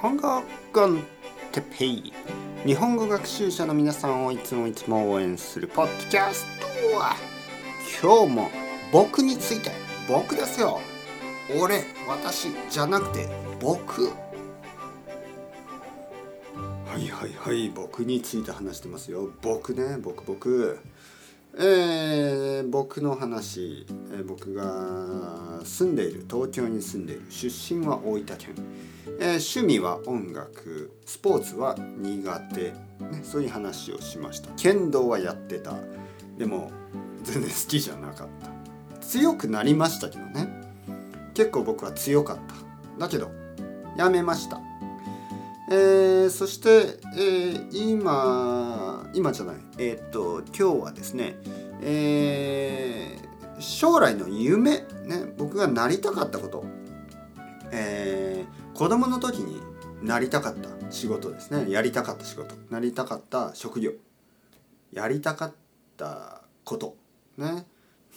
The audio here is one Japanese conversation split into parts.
本語コンテペイ日本語学習者の皆さんをいつもいつも応援するポッドキャストは今日も僕について僕ですよ。俺私じゃなくて僕。はいはいはい僕について話してますよ。僕ね僕僕。えー、僕の話、えー、僕が住んでいる東京に住んでいる出身は大分県、えー、趣味は音楽スポーツは苦手、ね、そういう話をしました。剣道はやってた。でも全然好きじゃなかった。強くなりましたけどね。結構僕は強かった。だけどやめました。えー、そして、えー、今今じゃない。えー、っと今日はですね、えー、将来の夢ね僕がなりたかったこと、えー、子供の時になりたかった仕事ですね。やりたかった仕事。なりたかった職業。やりたかったことね。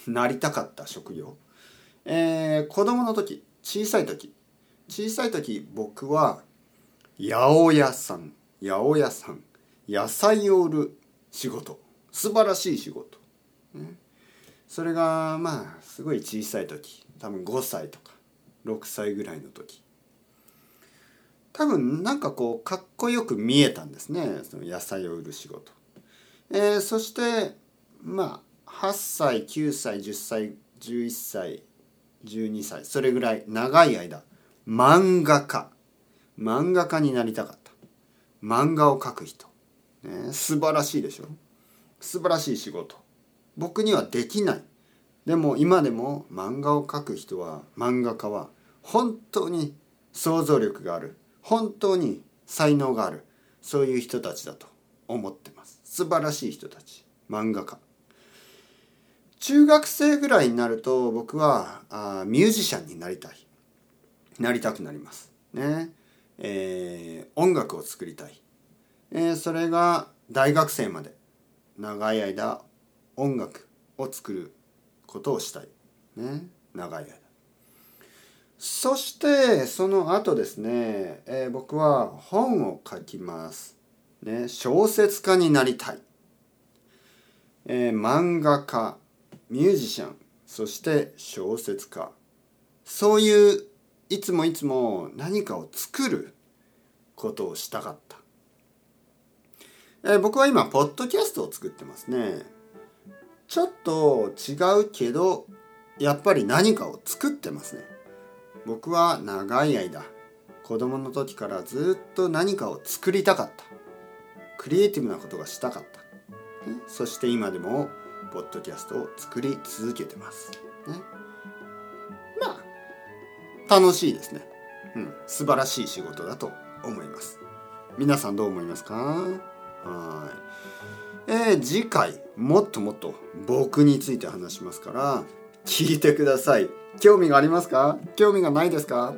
なりたかった職業。えー、子供の時小さい時。小さい時僕は八百屋さん。八百屋さん。野菜を売る仕事。素晴らしい仕事、ね、それがまあすごい小さい時。多分5歳とか6歳ぐらいの時。多分なんかこうかっこよく見えたんですね。その野菜を売る仕事、えー、そしてまあ8歳9歳10歳11歳12歳それぐらい長い間漫画家。漫画家になりたかった。漫画を描く人、ね、素晴らしいでしょ？素晴らしい仕事。僕にはできない。でも今でも漫画を描く人は漫画家は本当に想像力がある。本当に才能がある。そういう人たちだと思ってます。素晴らしい人たち。漫画家。中学生ぐらいになると僕はあミュージシャンになりたい。なりたくなります。ね。えー、音楽を作りたい、えー、それが大学生まで長い間音楽を作ることをしたい、ね、長い間。そしてその後ですね、えー、僕は本を書きます、ね、小説家になりたい、えー、漫画家ミュージシャン。そして小説家。そういういつもいつも何かを作ることをしたかった、えー、僕は今ポッドキャストを作ってますね。ちょっと違うけどやっぱり何かを作ってますね。僕は長い間子供の時からずっと何かを作りたかった。クリエイティブなことがしたかった、ね、そして今でもポッドキャストを作り続けてます、ね、まあ楽しいですね。うん、素晴らしい仕事だと思います。皆さんどう思いますか？はい。えー、次回もっともっと僕について話しますから聞いてください。興味がありますか？興味がないですか？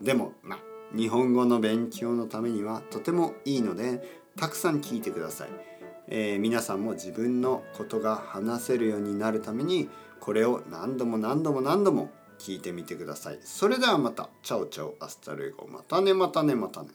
でもまあ日本語の勉強のためにはとてもいいのでたくさん聞いてください。えー、皆さんも自分のことが話せるようになるためにこれを何度も何度も何度も聞いてみてください。それではまた。 chao chao hasta luego。またねまたねまたね。